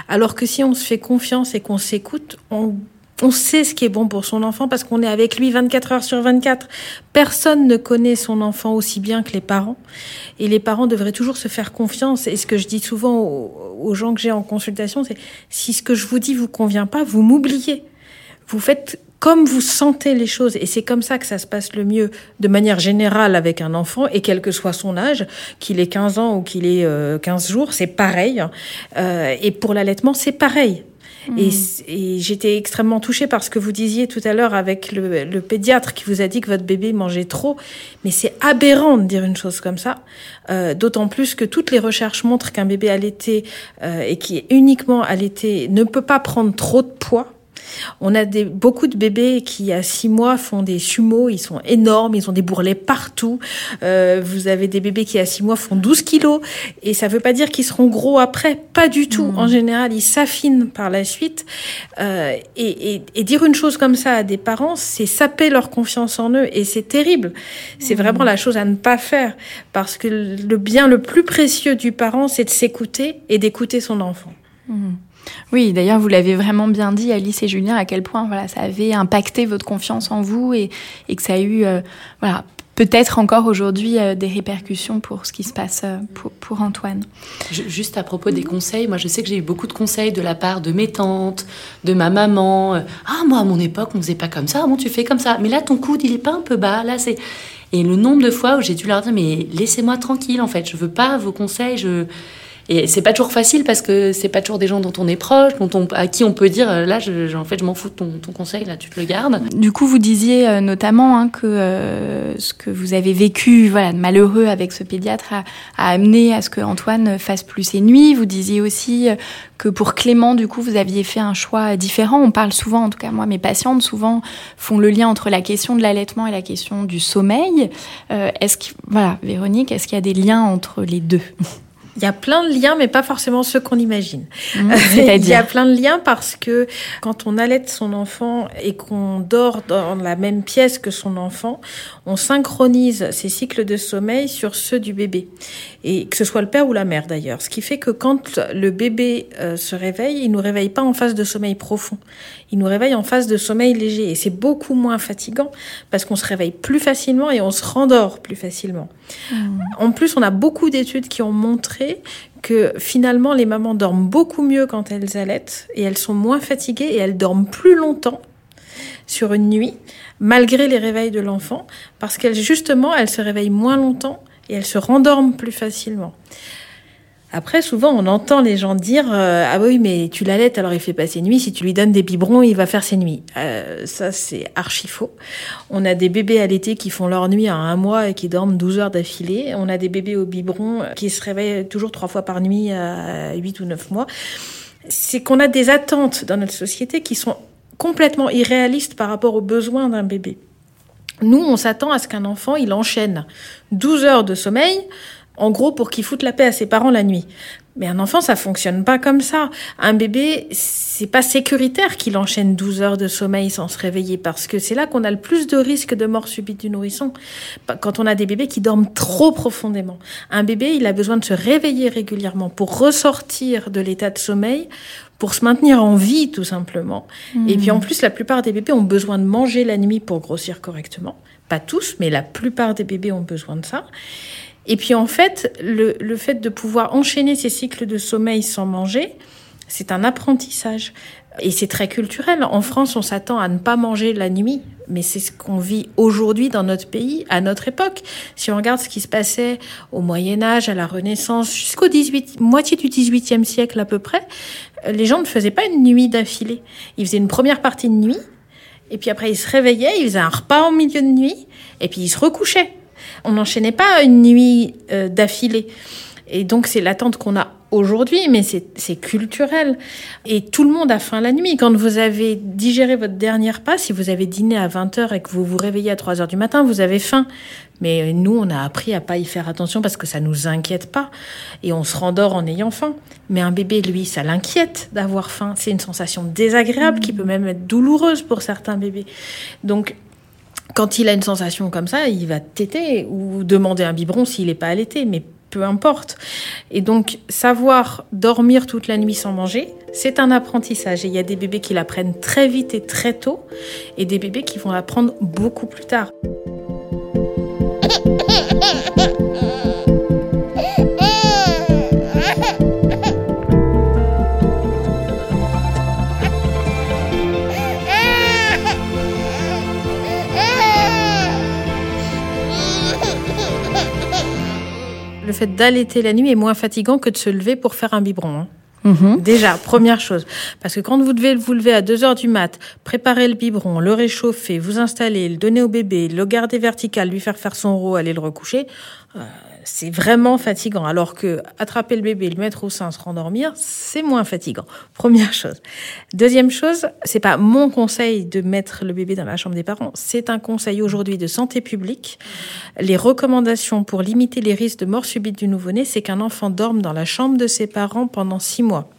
Alors que si on se fait confiance et qu'on s'écoute, on on sait ce qui est bon pour son enfant parce qu'on est avec lui 24 heures sur 24. Personne ne connaît son enfant aussi bien que les parents. Et les parents devraient toujours se faire confiance. Et ce que je dis souvent aux, gens que j'ai en consultation, c'est si ce que je vous dis vous convient pas, vous m'oubliez. Vous faites comme vous sentez les choses. Et c'est comme ça que ça se passe le mieux, de manière générale, avec un enfant, et quel que soit son âge, qu'il ait 15 ans ou qu'il ait euh, 15 jours, c'est pareil. Euh, et pour l'allaitement, c'est pareil. Mmh. Et, et j'étais extrêmement touchée par ce que vous disiez tout à l'heure avec le, le, pédiatre qui vous a dit que votre bébé mangeait trop. Mais c'est aberrant de dire une chose comme ça. Euh, D'autant plus que toutes les recherches montrent qu'un bébé allaité euh, et qui est uniquement allaité ne peut pas prendre trop de poids. On a des, beaucoup de bébés qui, à six mois, font des sumo. Ils sont énormes, ils ont des bourrelets partout. Euh, vous avez des bébés qui, à six mois, font 12 kilos. Et ça ne veut pas dire qu'ils seront gros après. Pas du tout. Mmh. En général, ils s'affinent par la suite. Euh, et, et, et, dire une chose comme ça à des parents, c'est saper leur confiance en eux. Et c'est terrible. C'est mmh. vraiment la chose à ne pas faire. Parce que le bien le plus précieux du parent, c'est de s'écouter et d'écouter son enfant. Mmh. Oui, d'ailleurs, vous l'avez vraiment bien dit, Alice et Julien, à quel point voilà, ça avait impacté votre confiance en vous et, que ça a eu euh, voilà, peut-être encore aujourd'hui euh, des répercussions pour ce qui se passe euh, pour, Antoine. Juste à propos des conseils, moi je sais que j'ai eu beaucoup de conseils de la part de mes tantes, de ma maman. Ah, moi à mon époque, on faisait pas comme ça, bon, tu fais comme ça? Mais là, ton coude, il est pas un peu bas, là, c'est. Et le nombre de fois où j'ai dû leur dire, mais laissez-moi tranquille, en fait, je veux pas vos conseils, je. Et c'est pas toujours facile parce que c'est pas toujours des gens dont on est proche, dont on, à qui on peut dire là, en fait, je m'en fous de ton, conseil, là, tu te le gardes. Du coup, vous disiez euh, notamment hein, que euh, ce que vous avez vécu, voilà, malheureux avec ce pédiatre, a, amené à ce que Antoine fasse plus ses nuits. Vous disiez aussi euh, que pour Clément, du coup, vous aviez fait un choix différent. On parle souvent, en tout cas moi, mes patientes souvent font le lien entre la question de l'allaitement et la question du sommeil. Est-ce que, voilà, Véronique, est-ce qu'il y a des liens entre les deux? Il y a plein de liens, mais pas forcément ceux qu'on imagine. Mmh, il y a plein de liens parce que quand on allaite son enfant et qu'on dort dans la même pièce que son enfant, on synchronise ses cycles de sommeil sur ceux du bébé. Et que ce soit le père ou la mère d'ailleurs. Ce qui fait que quand le bébé euh, se réveille, il nous réveille pas en phase de sommeil profond. Il nous réveille en phase de sommeil léger. Et c'est beaucoup moins fatigant parce qu'on se réveille plus facilement et on se rendort plus facilement. Mmh. En plus, on a beaucoup d'études qui ont montré que finalement les mamans dorment beaucoup mieux quand elles allaitent et elles sont moins fatiguées et elles dorment plus longtemps sur une nuit malgré les réveils de l'enfant parce qu'elles justement elles se réveillent moins longtemps et elles se rendorment plus facilement. Après, souvent, on entend les gens dire euh, Ah oui, mais tu l'allaites, alors il fait pas ses nuits. Si tu lui donnes des biberons, il va faire ses nuits. Euh, ça, c'est archi faux. On a des bébés allaités qui font leur nuit à un mois et qui dorment 12 heures d'affilée. On a des bébés au biberon qui se réveillent toujours trois fois par nuit à 8 ou 9 mois. C'est qu'on a des attentes dans notre société qui sont complètement irréalistes par rapport aux besoins d'un bébé. Nous, on s'attend à ce qu'un enfant, il enchaîne 12 heures de sommeil, En gros, pour qu'il foute la paix à ses parents la nuit. Mais un enfant, ça fonctionne pas comme ça. Un bébé, c'est pas sécuritaire qu'il enchaîne 12 heures de sommeil sans se réveiller parce que c'est là qu'on a le plus de risques de mort subite du nourrisson. Quand on a des bébés qui dorment trop profondément. Un bébé, il a besoin de se réveiller régulièrement pour ressortir de l'état de sommeil pour se maintenir en vie tout simplement. Et puis en plus, la plupart des bébés ont besoin de manger la nuit pour grossir correctement. Pas tous, mais la plupart des bébés ont besoin de ça. Et puis en fait, le, le fait de pouvoir enchaîner ces cycles de sommeil sans manger, c'est un apprentissage. Et c'est très culturel. En France, on s'attend à ne pas manger la nuit, mais c'est ce qu'on vit aujourd'hui dans notre pays, à notre époque. Si on regarde ce qui se passait au Moyen Âge, à la Renaissance, jusqu'au 18, moitié du 18e siècle à peu près, les gens ne faisaient pas une nuit d'affilée. Ils faisaient une première partie de nuit, et puis après ils se réveillaient, ils faisaient un repas au milieu de nuit, et puis ils se recouchaient. On n'enchaînait pas une nuit euh, d'affilée. Et donc c'est l'attente qu'on a aujourd'hui, mais c'est culturel. Et tout le monde a faim la nuit. Quand vous avez digéré votre dernier repas, si vous avez dîné à 20h et que vous vous réveillez à 3h du matin, vous avez faim. Mais nous, on a appris à pas y faire attention parce que ça nous inquiète pas. Et on se rendort en ayant faim. Mais un bébé, lui, ça l'inquiète d'avoir faim. C'est une sensation désagréable qui peut même être douloureuse pour certains bébés. Donc, quand il a une sensation comme ça, il va téter ou demander un biberon s'il n'est pas allaité. Mais peu importe. Et donc, savoir dormir toute la nuit sans manger, c'est un apprentissage. Et il y a des bébés qui l'apprennent très vite et très tôt, et des bébés qui vont l'apprendre beaucoup plus tard. Fait d'allaiter la nuit est moins fatigant que de se lever pour faire un biberon. hein. Mhm. Déjà, première chose. Parce que quand vous devez vous lever à 2 heures du mat, préparer le biberon, le réchauffer, vous installer, le donner au bébé, le garder vertical, lui faire faire son rot, aller le recoucher, euh, c'est vraiment fatigant. Alors que attraper le bébé, le mettre au sein, se rendormir, c'est moins fatigant. Première chose. Deuxième chose, c'est pas mon conseil de mettre le bébé dans la chambre des parents. C'est un conseil aujourd'hui de santé publique. Les recommandations pour limiter les risques de mort subite du nouveau-né, c'est qu'un enfant dorme dans la chambre de ses parents pendant six mois.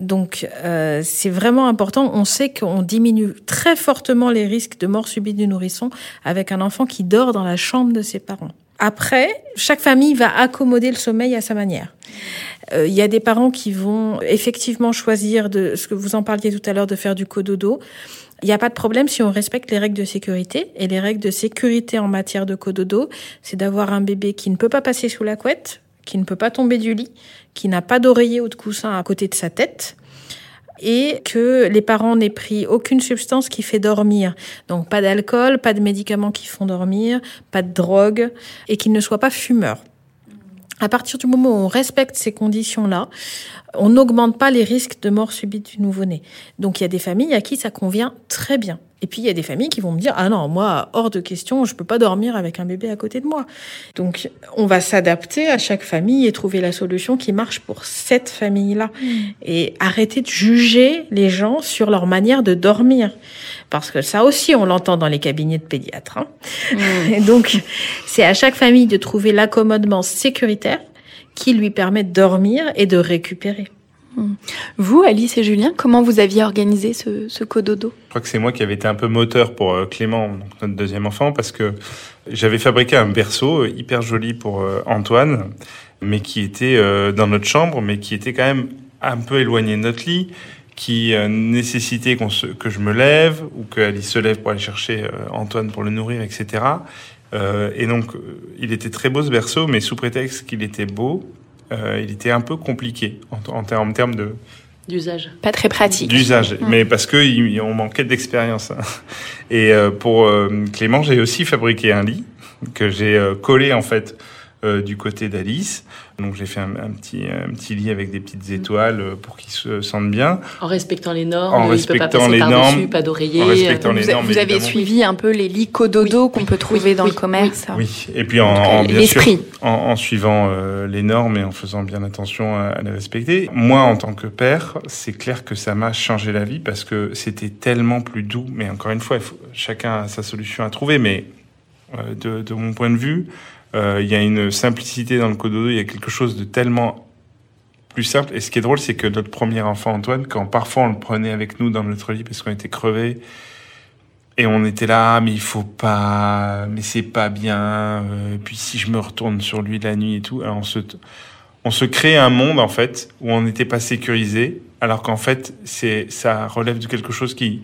Donc, euh, c'est vraiment important. On sait qu'on diminue très fortement les risques de mort subite du nourrisson avec un enfant qui dort dans la chambre de ses parents. Après, chaque famille va accommoder le sommeil à sa manière. Euh, Il y a des parents qui vont effectivement choisir de ce que vous en parliez tout à l'heure de faire du cododo. Il n'y a pas de problème si on respecte les règles de sécurité. Et les règles de sécurité en matière de cododo, c'est d'avoir un bébé qui ne peut pas passer sous la couette, qui ne peut pas tomber du lit, qui n'a pas d'oreiller ou de coussin à côté de sa tête et que les parents n'aient pris aucune substance qui fait dormir. Donc pas d'alcool, pas de médicaments qui font dormir, pas de drogue et qu'ils ne soient pas fumeurs. À partir du moment où on respecte ces conditions-là, on n'augmente pas les risques de mort subite du nouveau-né. Donc il y a des familles à qui ça convient très bien. Et puis il y a des familles qui vont me dire ah non moi hors de question je peux pas dormir avec un bébé à côté de moi. Donc on va s'adapter à chaque famille et trouver la solution qui marche pour cette famille-là et arrêter de juger les gens sur leur manière de dormir parce que ça aussi on l'entend dans les cabinets de pédiatres. hein. Et donc c'est à chaque famille de trouver l'accommodement sécuritaire qui lui permet de dormir et de récupérer. Vous, Alice et Julien, comment vous aviez organisé ce, ce cododo? Je crois que c'est moi qui avais été un peu moteur pour euh, Clément, notre deuxième enfant, parce que j'avais fabriqué un berceau euh, hyper joli pour euh, Antoine, mais qui était dans notre chambre, mais qui était quand même un peu éloigné de notre lit, qui nécessitait que je me lève ou qu'Alice se lève pour aller chercher Antoine pour le nourrir, etc. Et donc, il était très beau ce berceau, mais sous prétexte qu'il était beau, euh, il était un peu compliqué en, en, ter- en termes de, D'usage. Pas très pratique. D'usage, mais parce que il- on manquait d'expérience. hein. Et euh, pour euh, Clément, j'ai aussi fabriqué un lit que j'ai euh, collé en fait euh, du côté d'Alice. Donc j'ai fait un, un petit un petit lit avec des petites étoiles euh, pour qu'il se sente bien. En respectant les normes, En il peut pas respectant passer les par-dessus, normes, pas d'oreiller. en respectant les Vous, a- normes, vous avez évidemment. suivi un peu les lits cododo qu'on peut trouver dans oui, le commerce. Oui, et puis en, en- bien sûr, L'esprit. en, en suivant euh, les normes et en faisant bien attention à, à les respecter. Moi, en tant que père, c'est clair que ça m'a changé la vie parce que c'était tellement plus doux. Mais encore une fois, il faut, chacun a sa solution à trouver. Mais euh, de, de mon point de vue, Euh, il y a une simplicité dans le cododo, il y a quelque chose de tellement plus simple. Et ce qui est drôle, c'est que notre premier enfant, Antoine, quand parfois on le prenait avec nous dans notre lit parce qu'on était crevés, et on était là, mais il faut pas, mais c'est pas bien. Euh, puis si je me retourne sur lui la nuit et tout, alors on se, on se crée un monde en fait où on n'était pas sécurisé, alors qu'en fait c'est, ça relève de quelque chose qui,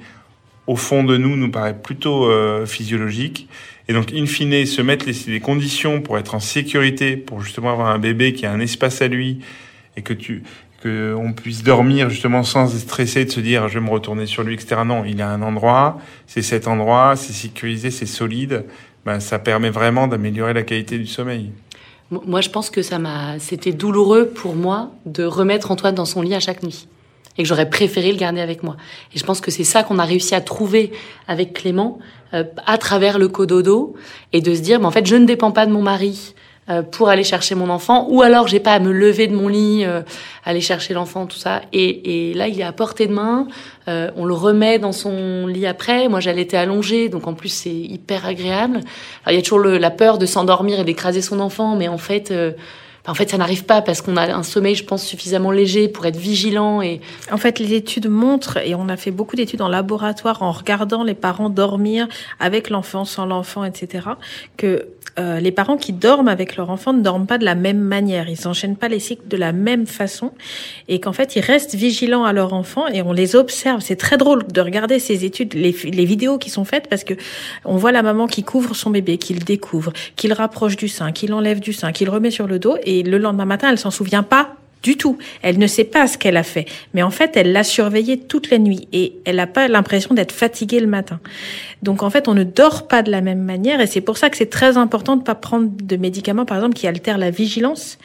au fond de nous, nous paraît plutôt euh, physiologique. Et donc, in fine, se mettre les, conditions pour être en sécurité, pour justement avoir un bébé qui a un espace à lui, et que tu que on puisse dormir justement sans stresser de se dire je vais me retourner sur lui, etc. Non, il a un endroit, c'est cet endroit, c'est sécurisé, c'est solide. Ben, ça permet vraiment d'améliorer la qualité du sommeil. Moi, je pense que ça m'a, c'était douloureux pour moi de remettre Antoine dans son lit à chaque nuit et que j'aurais préféré le garder avec moi. Et je pense que c'est ça qu'on a réussi à trouver avec Clément euh, à travers le cododo et de se dire, mais en fait, je ne dépends pas de mon mari euh, pour aller chercher mon enfant, ou alors j'ai pas à me lever de mon lit, euh, aller chercher l'enfant, tout ça. Et, et, là, il est à portée de main. Euh, on le remet dans son lit après. Moi, j'allais être allongée, donc en plus c'est hyper agréable. Alors, il y a toujours le, la peur de s'endormir et d'écraser son enfant, mais en fait. En fait, ça n'arrive pas parce qu'on a un sommeil, je pense, suffisamment léger pour être vigilant. Et en fait, les études montrent, et on a fait beaucoup d'études en laboratoire en regardant les parents dormir avec l'enfant, sans l'enfant, etc., que euh, les parents qui dorment avec leur enfant ne dorment pas de la même manière, ils n'enchaînent pas les cycles de la même façon, et qu'en fait ils restent vigilants à leur enfant et on les observe. C'est très drôle de regarder ces études, les, les, vidéos qui sont faites parce que on voit la maman qui couvre son bébé, qui le découvre, qui le rapproche du sein, qui l'enlève du sein, qui le remet sur le dos, et le lendemain matin elle s'en souvient pas du tout. Elle ne sait pas ce qu'elle a fait. Mais en fait, elle l'a surveillé toute la nuit et elle n'a pas l'impression d'être fatiguée le matin. Donc en fait, on ne dort pas de la même manière et c'est pour ça que c'est très important de ne pas prendre de médicaments, par exemple, qui altèrent la vigilance.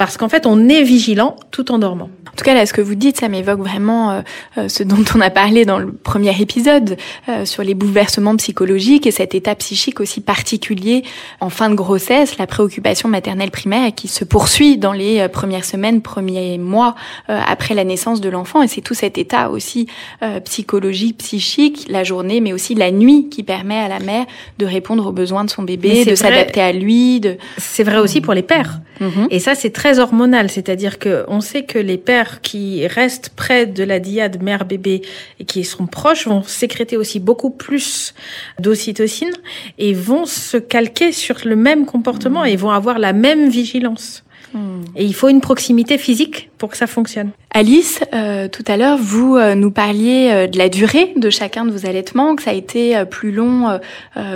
Parce qu'en fait, on est vigilant tout en dormant. En tout cas, là, ce que vous dites, ça m'évoque vraiment euh, euh, ce dont on a parlé dans le premier épisode euh, sur les bouleversements psychologiques et cet état psychique aussi particulier en fin de grossesse, la préoccupation maternelle primaire qui se poursuit dans les premières semaines, premiers mois après la naissance de l'enfant. Et c'est tout cet état aussi psychologique, psychique, la journée, mais aussi la nuit qui permet à la mère de répondre aux besoins de son bébé, de s'adapter à lui. De... C'est vrai aussi pour les pères. Mm-hmm. Et ça, c'est très hormonal, c'est-à-dire que on sait que les pères qui restent près de la diade mère-bébé et qui sont proches vont sécréter aussi beaucoup plus d'ocytocine et vont se calquer sur le même comportement et vont avoir la même vigilance. Hmm. Et il faut une proximité physique pour que ça fonctionne. Alice, euh, tout à l'heure, vous euh, nous parliez euh, de la durée de chacun de vos allaitements, que ça a été plus long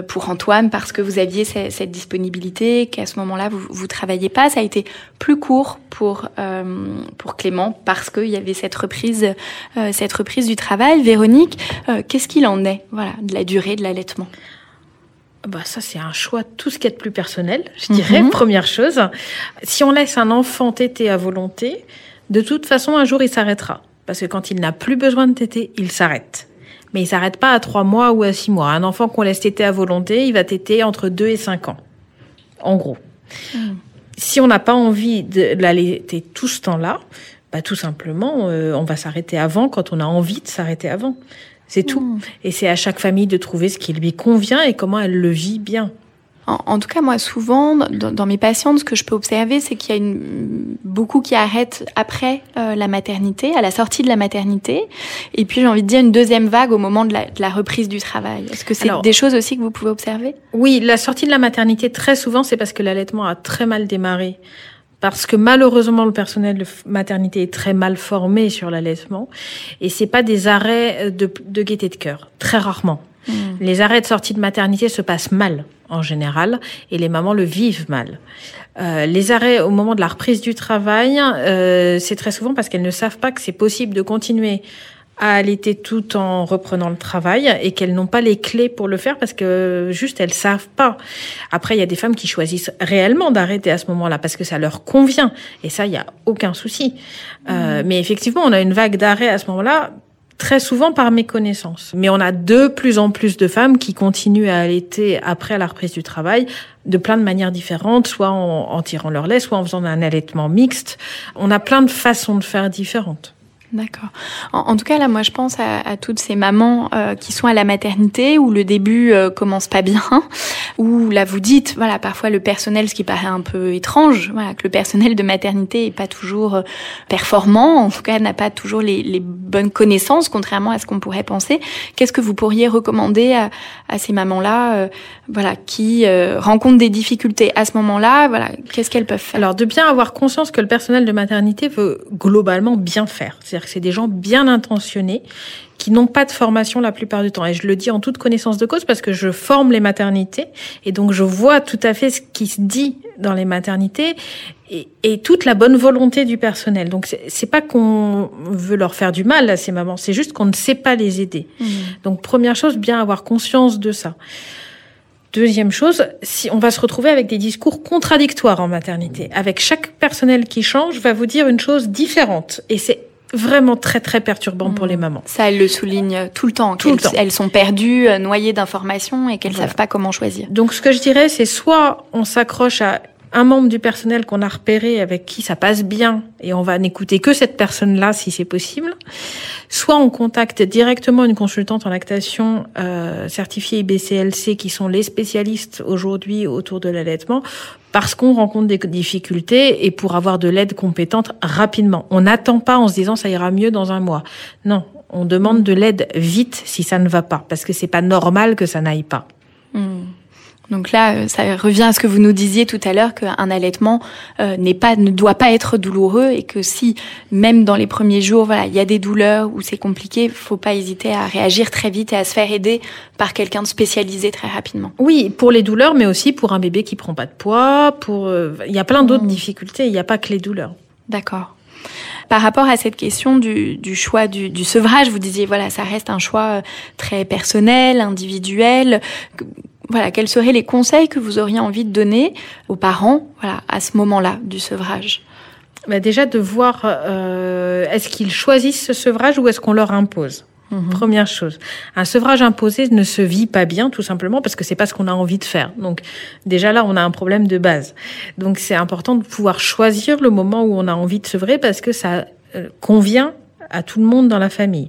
pour Antoine parce que vous aviez cette, disponibilité, qu'à ce moment-là vous vous travailliez pas. Ça a été plus court pour pour Clément parce qu'il y avait cette reprise cette reprise du travail. Véronique, qu'est-ce qu'il en est, voilà, de la durée de l'allaitement? Bah ça c'est un choix tout ce qui est de plus personnel, je dirais. Mhm. Première chose, si on laisse un enfant téter à volonté, de toute façon un jour il s'arrêtera, parce que quand il n'a plus besoin de téter, il s'arrête. Mais il s'arrête pas à trois mois ou à six mois. Un enfant qu'on laisse téter à volonté, il va téter entre deux et cinq ans, en gros. Mhm. Si on n'a pas envie de l'allaiter tout ce temps-là, bah tout simplement, euh, on va s'arrêter avant quand on a envie de s'arrêter avant. C'est tout. Hmm. Et c'est à chaque famille de trouver ce qui lui convient et comment elle le vit bien. En, tout cas, moi, souvent, dans, mes patientes, ce que je peux observer, c'est qu'il y a une, beaucoup qui arrêtent après euh, la maternité, à la sortie de la maternité. Et puis, j'ai envie de dire une deuxième vague au moment de la, reprise du travail. Est-ce que c'est des choses aussi que vous pouvez observer? Oui, la sortie de la maternité, très souvent, c'est parce que l'allaitement a très mal démarré parce que malheureusement le personnel de maternité est très mal formé sur l'allaitement et c'est pas des arrêts de, de gaieté de cœur, très rarement. Hmm. Les arrêts de sortie de maternité se passent mal en général et les mamans le vivent mal. Euh, les arrêts au moment de la reprise du travail, euh, c'est très souvent parce qu'elles ne savent pas que c'est possible de continuer à allaiter tout en reprenant le travail et qu'elles n'ont pas les clés pour le faire parce que juste elles savent pas. Après, il y a des femmes qui choisissent réellement d'arrêter à ce moment-là parce que ça leur convient et ça, il y a aucun souci. Euh, mmh. mais effectivement, on a une vague d'arrêt à ce moment-là très souvent par méconnaissance. Mais on a de plus en plus de femmes qui continuent à allaiter après la reprise du travail de plein de manières différentes, soit en, en tirant leur lait, soit en faisant un allaitement mixte. On a plein de façons de faire différentes. D'accord. En, tout cas, là, moi, je pense à, toutes ces mamans euh, qui sont à la maternité où le début euh, commence pas bien, où là, vous dites, voilà, parfois le personnel, ce qui paraît un peu étrange, voilà, que le personnel de maternité est pas toujours euh, performant, en tout cas, n'a pas toujours les, les, bonnes connaissances, contrairement à ce qu'on pourrait penser. Qu'est-ce que vous pourriez recommander à, à ces mamans-là, euh, voilà, qui rencontrent des difficultés à ce moment-là, voilà, qu'est-ce qu'elles peuvent faire? Alors, de bien avoir conscience que le personnel de maternité veut globalement bien faire. C'est-à-dire c'est des gens bien intentionnés qui n'ont pas de formation la plupart du temps. Et je le dis en toute connaissance de cause parce que je forme les maternités et donc je vois tout à fait ce qui se dit dans les maternités et, toute la bonne volonté du personnel. Donc c'est pas qu'on veut leur faire du mal à ces mamans, c'est juste qu'on ne sait pas les aider. Mmh. Donc première chose, bien avoir conscience de ça. Deuxième chose, si on va se retrouver avec des discours contradictoires en maternité, avec chaque personnel qui change va vous dire une chose différente, et c'est vraiment très très perturbant pour les mmh. mamans. Ça, elle le souligne tout le temps. Tout le temps. Elles sont perdues, euh, noyées d'informations et qu'elles ne savent pas comment choisir. Donc ce que je dirais, c'est soit on s'accroche à un membre du personnel qu'on a repéré avec qui ça passe bien et on va n'écouter que cette personne-là si c'est possible. Soit on contacte directement une consultante en lactation euh, certifiée IBCLC qui sont les spécialistes aujourd'hui autour de l'allaitement parce qu'on rencontre des difficultés et pour avoir de l'aide compétente rapidement. On n'attend pas en se disant ça ira mieux dans un mois. Non, on demande de l'aide vite si ça ne va pas parce que c'est pas normal que ça n'aille pas. Donc là, euh, ça revient à ce que vous nous disiez tout à l'heure qu'un allaitement euh, n'est pas, ne doit pas être douloureux et que si même dans les premiers jours, voilà, il y a des douleurs ou c'est compliqué, faut pas hésiter à réagir très vite et à se faire aider par quelqu'un de spécialisé très rapidement. Oui, pour les douleurs, mais aussi pour un bébé qui prend pas de poids. Pour, euh, il y a plein d'autres mmh. difficultés. Il n'y a pas que les douleurs. D'accord. Par rapport à cette question du, du choix du, du, sevrage, vous disiez voilà, ça reste un choix très personnel, individuel voilà, quels seraient les conseils que vous auriez envie de donner aux parents, voilà, à ce moment-là du sevrage? Bah Déjà de voir, euh, est-ce qu'ils choisissent ce sevrage ou est-ce qu'on leur impose? Mhm. Première chose, un sevrage imposé ne se vit pas bien, tout simplement parce que c'est pas ce qu'on a envie de faire. Donc déjà là, on a un problème de base. Donc c'est important de pouvoir choisir le moment où on a envie de sevrer parce que ça euh, convient à tout le monde dans la famille.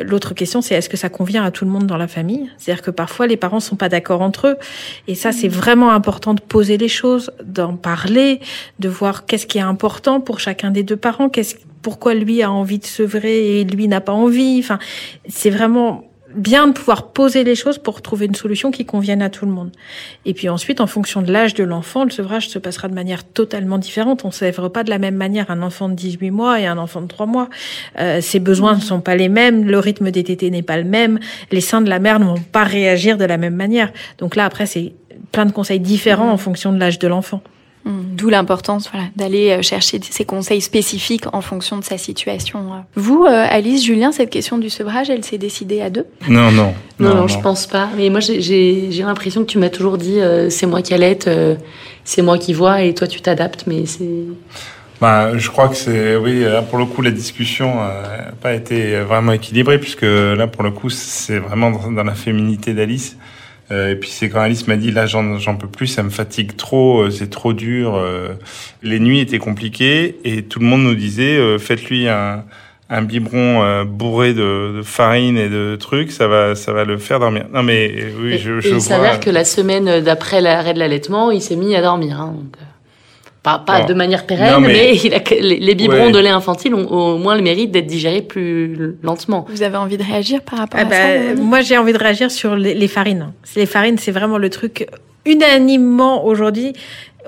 L'autre question, c'est est-ce que ça convient à tout le monde dans la famille? C'est-à-dire que parfois les parents sont pas d'accord entre eux, et ça c'est vraiment important de poser les choses, d'en parler, de voir qu'est-ce qui est important pour chacun des deux parents, qu'est-ce pourquoi lui a envie de sevrer et lui n'a pas envie. Enfin, c'est vraiment bien de pouvoir poser les choses pour trouver une solution qui convienne à tout le monde. Et puis ensuite, en fonction de l'âge de l'enfant, le sevrage se passera de manière totalement différente. On ne sèvre pas de la même manière un enfant de 18 mois et un enfant de 3 mois. Euh, ses besoins ne sont pas les mêmes, le rythme des tétés n'est pas le même, les seins de la mère ne vont pas réagir de la même manière. Donc là, après, c'est plein de conseils différents en fonction de l'âge de l'enfant. D'où l'importance voilà, d'aller euh, chercher ces conseils spécifiques en fonction de sa situation. Euh. Vous, euh, Alice, Julien, cette question du sevrage, elle s'est décidée à deux? Non, non. Non, non, je pense pas. Mais moi, j'ai l'impression que tu m'as toujours dit c'est moi qui allaite, c'est moi qui vois et toi tu t'adaptes, mais c'est. Bah, je crois que c'est, oui, là, pour le coup, la discussion n'a pas été vraiment équilibrée, puisque là, pour le coup, c'est vraiment dans la féminité d'Alice. Euh, et puis c'est quand Alice m'a dit là j'en peux plus, ça me fatigue trop, euh, c'est trop dur. Euh. les nuits étaient compliquées et tout le monde nous disait faites-lui un, un biberon bourré de, de, farine et de trucs, ça va ça va le faire dormir. Non mais oui, je, je il s'avère que la semaine d'après l'arrêt de l'allaitement, il s'est mis à dormir. Hein, donc. Pas, de manière pérenne, mais, les, biberons de lait infantile ont au moins le mérite d'être digérés plus lentement. Vous avez envie de réagir par rapport ah à ça bah, Moi, j'ai envie de réagir sur les, farines. Les farines, c'est vraiment le truc unanimement aujourd'hui.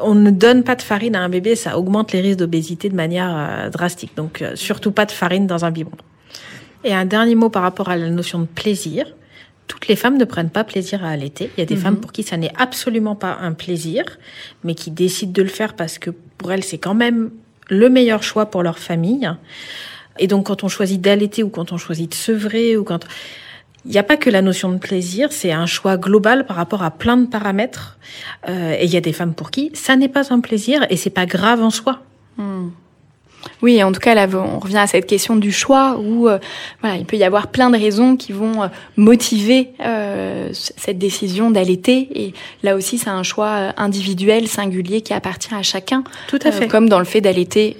On ne donne pas de farine à un bébé, ça augmente les risques d'obésité de manière euh, drastique. Donc, euh, surtout pas de farine dans un biberon. Et un dernier mot par rapport à la notion de plaisir toutes les femmes ne prennent pas plaisir à allaiter. Il y a des mhm. femmes pour qui ça n'est absolument pas un plaisir, mais qui décident de le faire parce que pour elles, c'est quand même le meilleur choix pour leur famille. Et donc, quand on choisit d'allaiter ou quand on choisit de sevrer ou quand il n'y a pas que la notion de plaisir, c'est un choix global par rapport à plein de paramètres. Euh, et il y a des femmes pour qui ça n'est pas un plaisir et c'est pas grave en soi. Hmm. Oui, en tout cas, là, on revient à cette question du choix où euh, voilà, il peut y avoir plein de raisons qui vont euh, motiver euh, cette décision d'allaiter. Et là aussi, c'est un choix individuel, singulier, qui appartient à chacun. Tout à fait. comme dans le fait d'allaiter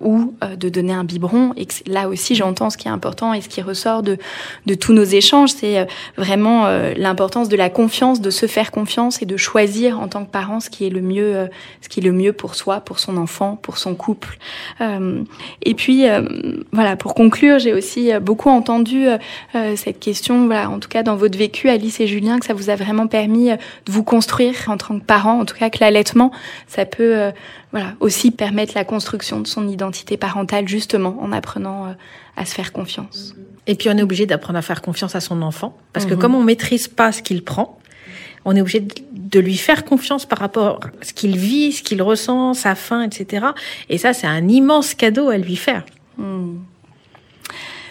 ou de donner un biberon. Et là aussi, j'entends ce qui est important et ce qui ressort de, de tous nos échanges, c'est vraiment l'importance de la confiance, de se faire confiance et de choisir en tant que parent ce qui est le mieux, ce qui est le mieux pour soi, pour son enfant, pour son couple. Et puis, voilà, pour conclure, j'ai aussi beaucoup entendu cette question, voilà, en tout cas dans votre vécu, Alice et Julien, que ça vous a vraiment permis de vous construire en tant que parent, en tout cas que l'allaitement, ça peut euh, voilà, aussi permettre la construction de son identité parentale justement en apprenant euh, à se faire confiance. Et puis on est obligé d'apprendre à faire confiance à son enfant parce que mhm. comme on maîtrise pas ce qu'il prend, on est obligé de lui faire confiance par rapport à ce qu'il vit, ce qu'il ressent, sa faim, etc. Et ça, c'est un immense cadeau à lui faire. Hmm.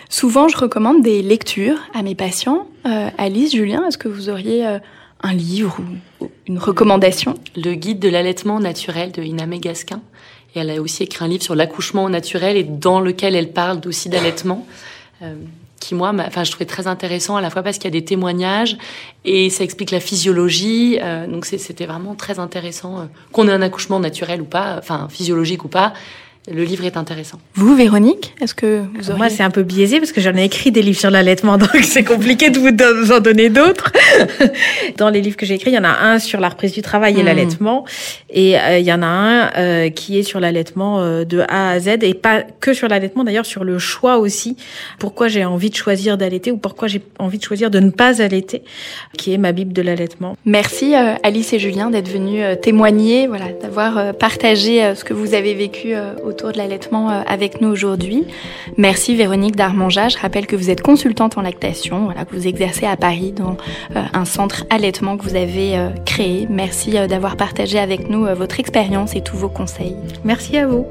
Souvent, je recommande des lectures à mes patients. Euh, Alice, Julien, est-ce que vous auriez un livre ou une recommandation? Le guide de l'allaitement naturel de Inamé Gasquin. Et elle a aussi écrit un livre sur l'accouchement naturel et dans lequel elle parle aussi d'allaitement. Euh, qui moi, enfin, je trouvais très intéressant à la fois parce qu'il y a des témoignages et ça explique la physiologie. Euh, donc c'était vraiment très intéressant euh, qu'on ait un accouchement naturel ou pas, enfin physiologique ou pas le livre est intéressant. Vous, Véronique, est-ce que vous auriez... Moi, c'est un peu biaisé parce que j'en ai écrit des livres sur l'allaitement, donc c'est compliqué de vous en donner d'autres. Dans les livres que j'ai écrits, il y en a un sur la reprise du travail et hmm. l'allaitement, et euh, il y en a un euh, qui est sur l'allaitement euh, de A à Z, et pas que sur l'allaitement, d'ailleurs sur le choix aussi. Pourquoi j'ai envie de choisir d'allaiter ou pourquoi j'ai envie de choisir de ne pas allaiter, qui est ma bible de l'allaitement. Merci Alice et Julien d'être venus témoigner, voilà, d'avoir partagé ce que vous avez vécu au autour de l'allaitement euh, avec nous aujourd'hui. Merci Véronique Darmanja. Je rappelle que vous êtes consultante en lactation, que vous exercez à Paris dans euh, un centre allaitement que vous avez euh, créé. Merci d'avoir partagé avec nous votre expérience et tous vos conseils. Merci à vous.